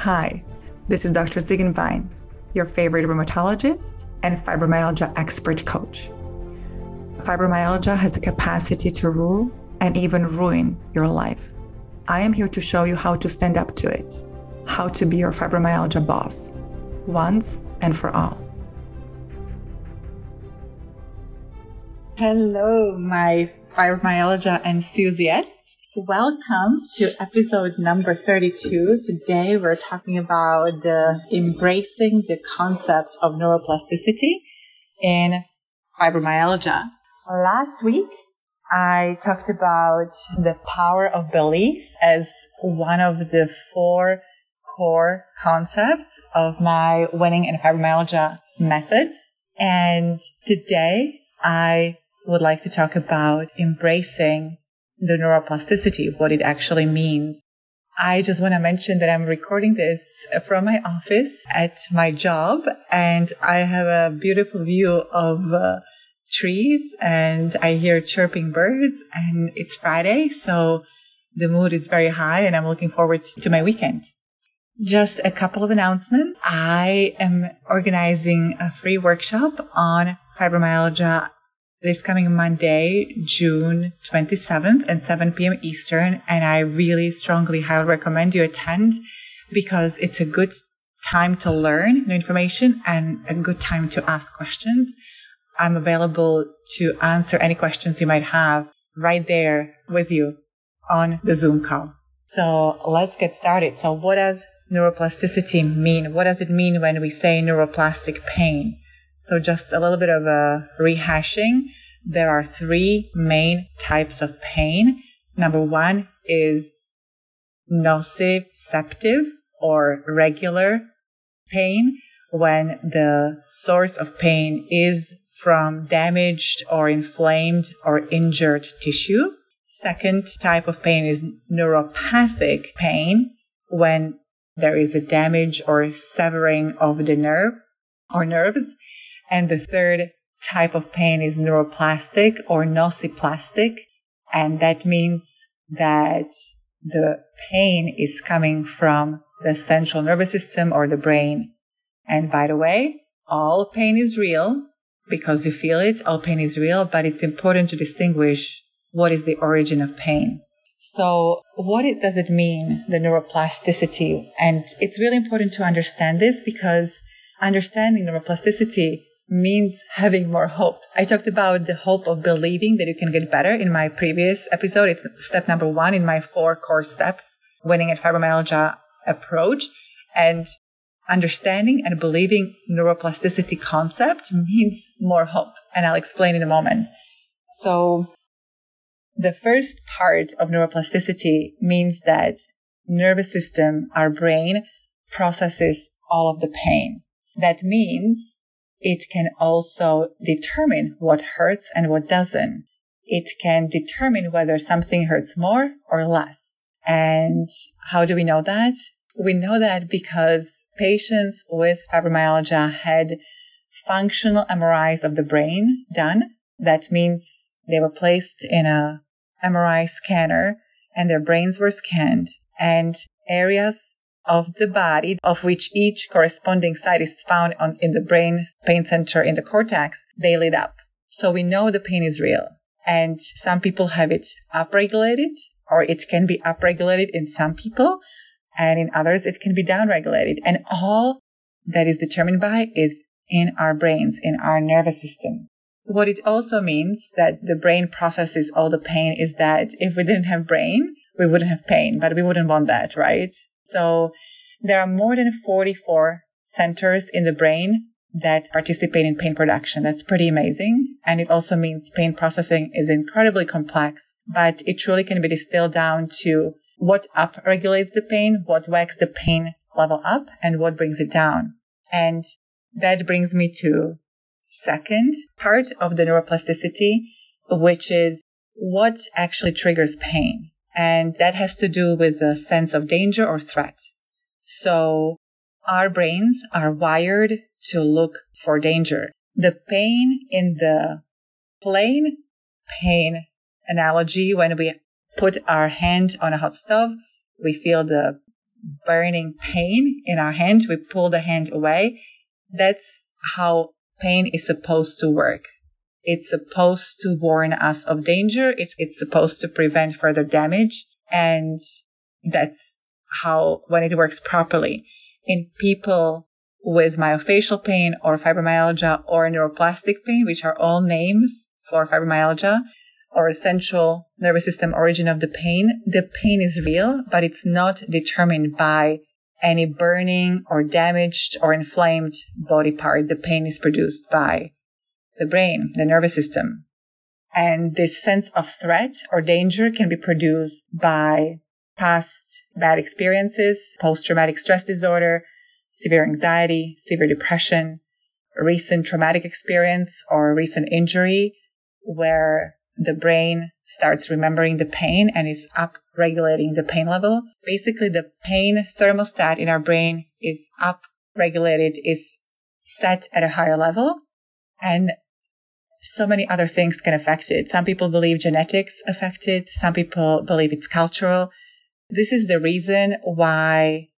Hi, this is Dr. Ziegenbein, your favorite rheumatologist and fibromyalgia expert coach. Fibromyalgia has the capacity to rule and even ruin your life. I am here to show you how to stand up to it, how to be your fibromyalgia boss, once and for all. Hello, my fibromyalgia enthusiasts. Welcome to episode number 32. Today we're talking about the embracing the concept of neuroplasticity in fibromyalgia. Last week I talked about the power of belief as one of the four core concepts of my winning in fibromyalgia methods. And today I would like to talk about embracing the neuroplasticity, what it actually means. I just want to mention that I'm recording this from my office at my job, and I have a beautiful view of uh, trees, and I hear chirping birds, and it's Friday, so the mood is very high, and I'm looking forward to my weekend. Just a couple of announcements. I am organizing a free workshop on fibromyalgia this coming Monday, June 27th at 7 p.m. Eastern. And I really strongly highly recommend you attend because it's a good time to learn new information and a good time to ask questions. I'm available to answer any questions you might have right there with you on the Zoom call. So let's get started. So what does neuroplasticity mean? What does it mean when we say neuroplastic pain? So just a little bit of a rehashing. There are three main types of pain. Number one is nociceptive or regular pain when the source of pain is from damaged or inflamed or injured tissue. Second type of pain is neuropathic pain when there is a damage or severing of the nerve or nerves. And the third type of pain is neuroplastic or nociplastic. And that means that the pain is coming from the central nervous system or the brain. And by the way, all pain is real because you feel it. All pain is real, but it's important to distinguish what is the origin of pain. So what it, does it mean, the neuroplasticity? And it's really important to understand this because understanding neuroplasticity means having more hope. I talked about the hope of believing that you can get better in my previous episode. It's step number one in my four core steps, winning at fibromyalgia approach. And understanding and believing neuroplasticity concept means more hope. And I'll explain in a moment. So the first part of neuroplasticity means that nervous system, our brain processes all of the pain. That means it can also determine what hurts and what doesn't. It can determine whether something hurts more or less. And how do we know that? We know that because patients with fibromyalgia had functional MRIs of the brain done. That means they were placed in a MRI scanner and their brains were scanned and areas of the body, of which each corresponding site is found on, in the brain pain center in the cortex, they lit up. So we know the pain is real. And some people have it upregulated, or it can be upregulated in some people, and in others it can be downregulated. And all that is determined by is in our brains, in our nervous system. What it also means that the brain processes all the pain is that if we didn't have brain, we wouldn't have pain, but we wouldn't want that, right? So there are more than 44 centers in the brain that participate in pain production. That's pretty amazing. And it also means pain processing is incredibly complex, but it truly can be distilled down to what upregulates the pain, what wakes the pain level up, and what brings it down. And that brings me to second part of the neuroplasticity, which is what actually triggers pain. And that has to do with a sense of danger or threat. So our brains are wired to look for danger. The pain in the plain pain analogy, when we put our hand on a hot stove, we feel the burning pain in our hand, we pull the hand away. That's how pain is supposed to work. It's supposed to warn us of danger. It, it's supposed to prevent further damage. And that's how, when it works properly. In people with myofascial pain or fibromyalgia or neuroplastic pain, which are all names for fibromyalgia, or central nervous system origin of the pain, the pain is real, but it's not determined by any burning or damaged or inflamed body part. The pain is produced by the brain, the nervous system. And this sense of threat or danger can be produced by past bad experiences, post traumatic stress disorder, severe anxiety, severe depression, recent traumatic experience or recent injury where the brain starts remembering the pain and is up regulating the pain level. Basically, the pain thermostat in our brain is up regulated, is set at a higher level. And so many other things can affect it. Some people believe genetics affect it. Some people believe it's cultural. This is the reason why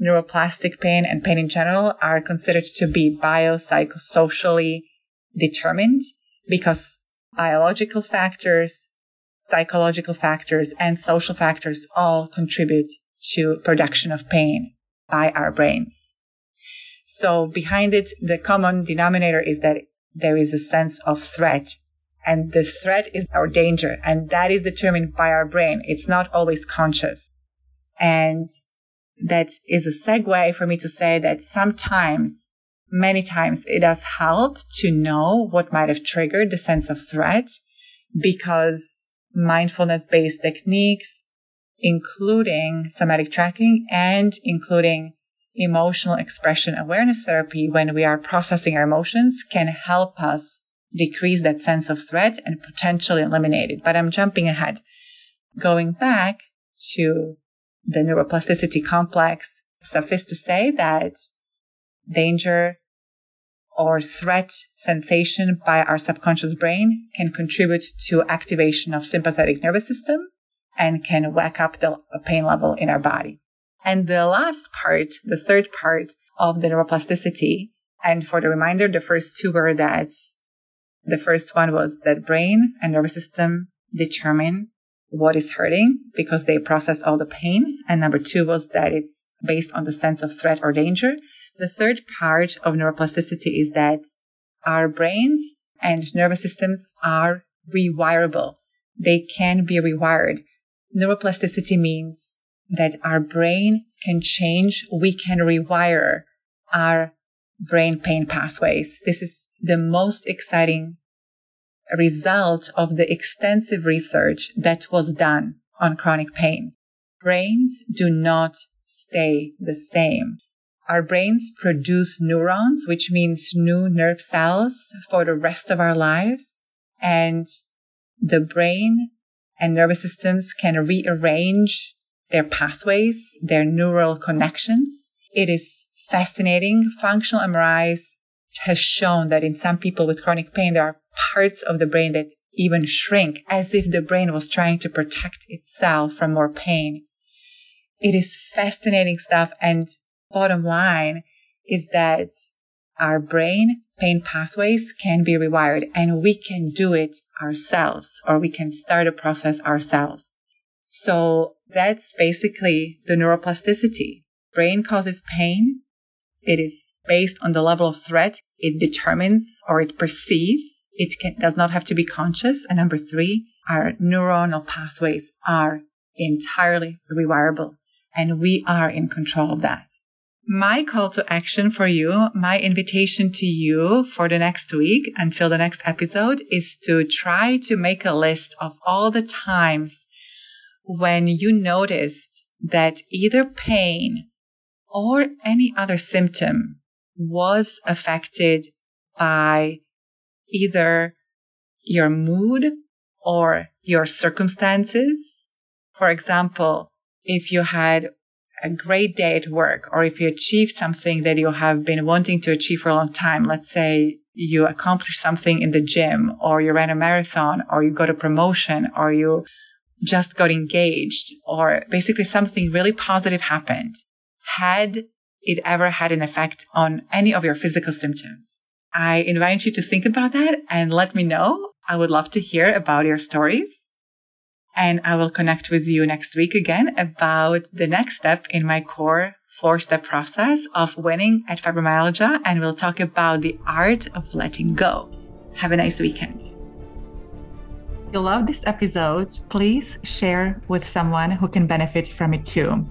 neuroplastic pain and pain in general are considered to be biopsychosocially determined because biological factors, psychological factors, and social factors all contribute to production of pain by our brains. So behind it, the common denominator is that there is a sense of threat. And the threat is our danger. And that is determined by our brain. It's not always conscious. And that is a segue for me to say that sometimes many times it does help to know what might have triggered the sense of threat because mindfulness based techniques, including somatic tracking and including emotional expression awareness therapy when we are processing our emotions can help us decrease that sense of threat and potentially eliminate it. But I'm jumping ahead. Going back to the neuroplasticity complex, suffice to say that danger or threat sensation by our subconscious brain can contribute to activation of sympathetic nervous system and can whack up the pain level in our body. And the last part, the third part of the neuroplasticity, and for the reminder, the first two were that the first one was that brain and nervous system determine what is hurting because they process all the pain. And number two was that it's based on the sense of threat or danger. The third part of neuroplasticity is that our brains and nervous systems are rewirable. They can be rewired. Neuroplasticity means that our brain can change. We can rewire our brain pain pathways. This is the most exciting result of the extensive research that was done on chronic pain. Brains do not stay the same. Our brains produce neurons, which means new nerve cells for the rest of our lives. And the brain and nervous systems can rearrange their pathways, their neural connections. It is fascinating. Functional MRIs has shown that in some people with chronic pain, there are parts of the brain that even shrink as if the brain was trying to protect itself from more pain. It is fascinating stuff. And bottom line is that our brain pain pathways can be rewired and we can do it ourselves or we can start a process ourselves. So that's basically the neuroplasticity. Brain causes pain. It is based on the level of threat it determines or it perceives. It can, does not have to be conscious. And number three, our neuronal pathways are entirely rewirable and we are in control of that my call to action for you, my invitation to you for the next week until the next episode is to try to make a list of all the times when you noticed that either pain or any other symptom was affected by either your mood or your circumstances. For example, if you had a great day at work or if you achieved something that you have been wanting to achieve for a long time, let's say you accomplished something in the gym or you ran a marathon or you got a promotion or you just got engaged or basically something really positive happened, had it ever had an effect on any of your physical symptoms? I invite you to think about that and let me know. I would love to hear about your stories. And I will connect with you next week again about the next step in my core four step process of winning at fibromyalgia. And we'll talk about the art of letting go. Have a nice weekend. You love this episode, please share with someone who can benefit from it too.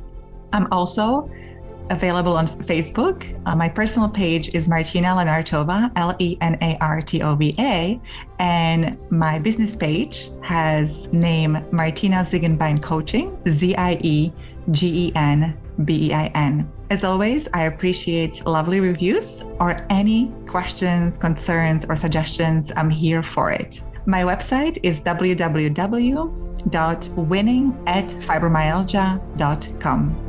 I'm also available on Facebook. Uh, my personal page is Martina Lenartova, L E N A R T O V A, and my business page has name Martina Ziegenbein Coaching, Z I E G E N B E I N. As always, I appreciate lovely reviews or any questions, concerns, or suggestions. I'm here for it. My website is www.winningatfibromyalgia.com.